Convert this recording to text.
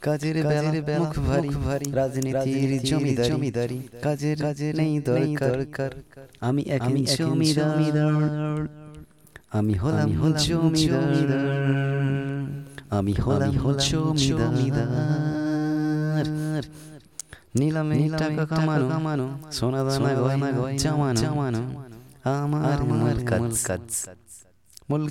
কাজের বেলা মুখ ভারী ভারী রাজনীতির জমিদারি জমিদারি কাজের কাজে নেই দরকার। আমি এক আমি জমিদার। আমি হলাম জমিদার। আমি হলাম জমিদার। নিলামে টাকা কামানো কামানো সোনা দানা গয়না গয় জামানো জামানো। আমার মূল কাজ। মূল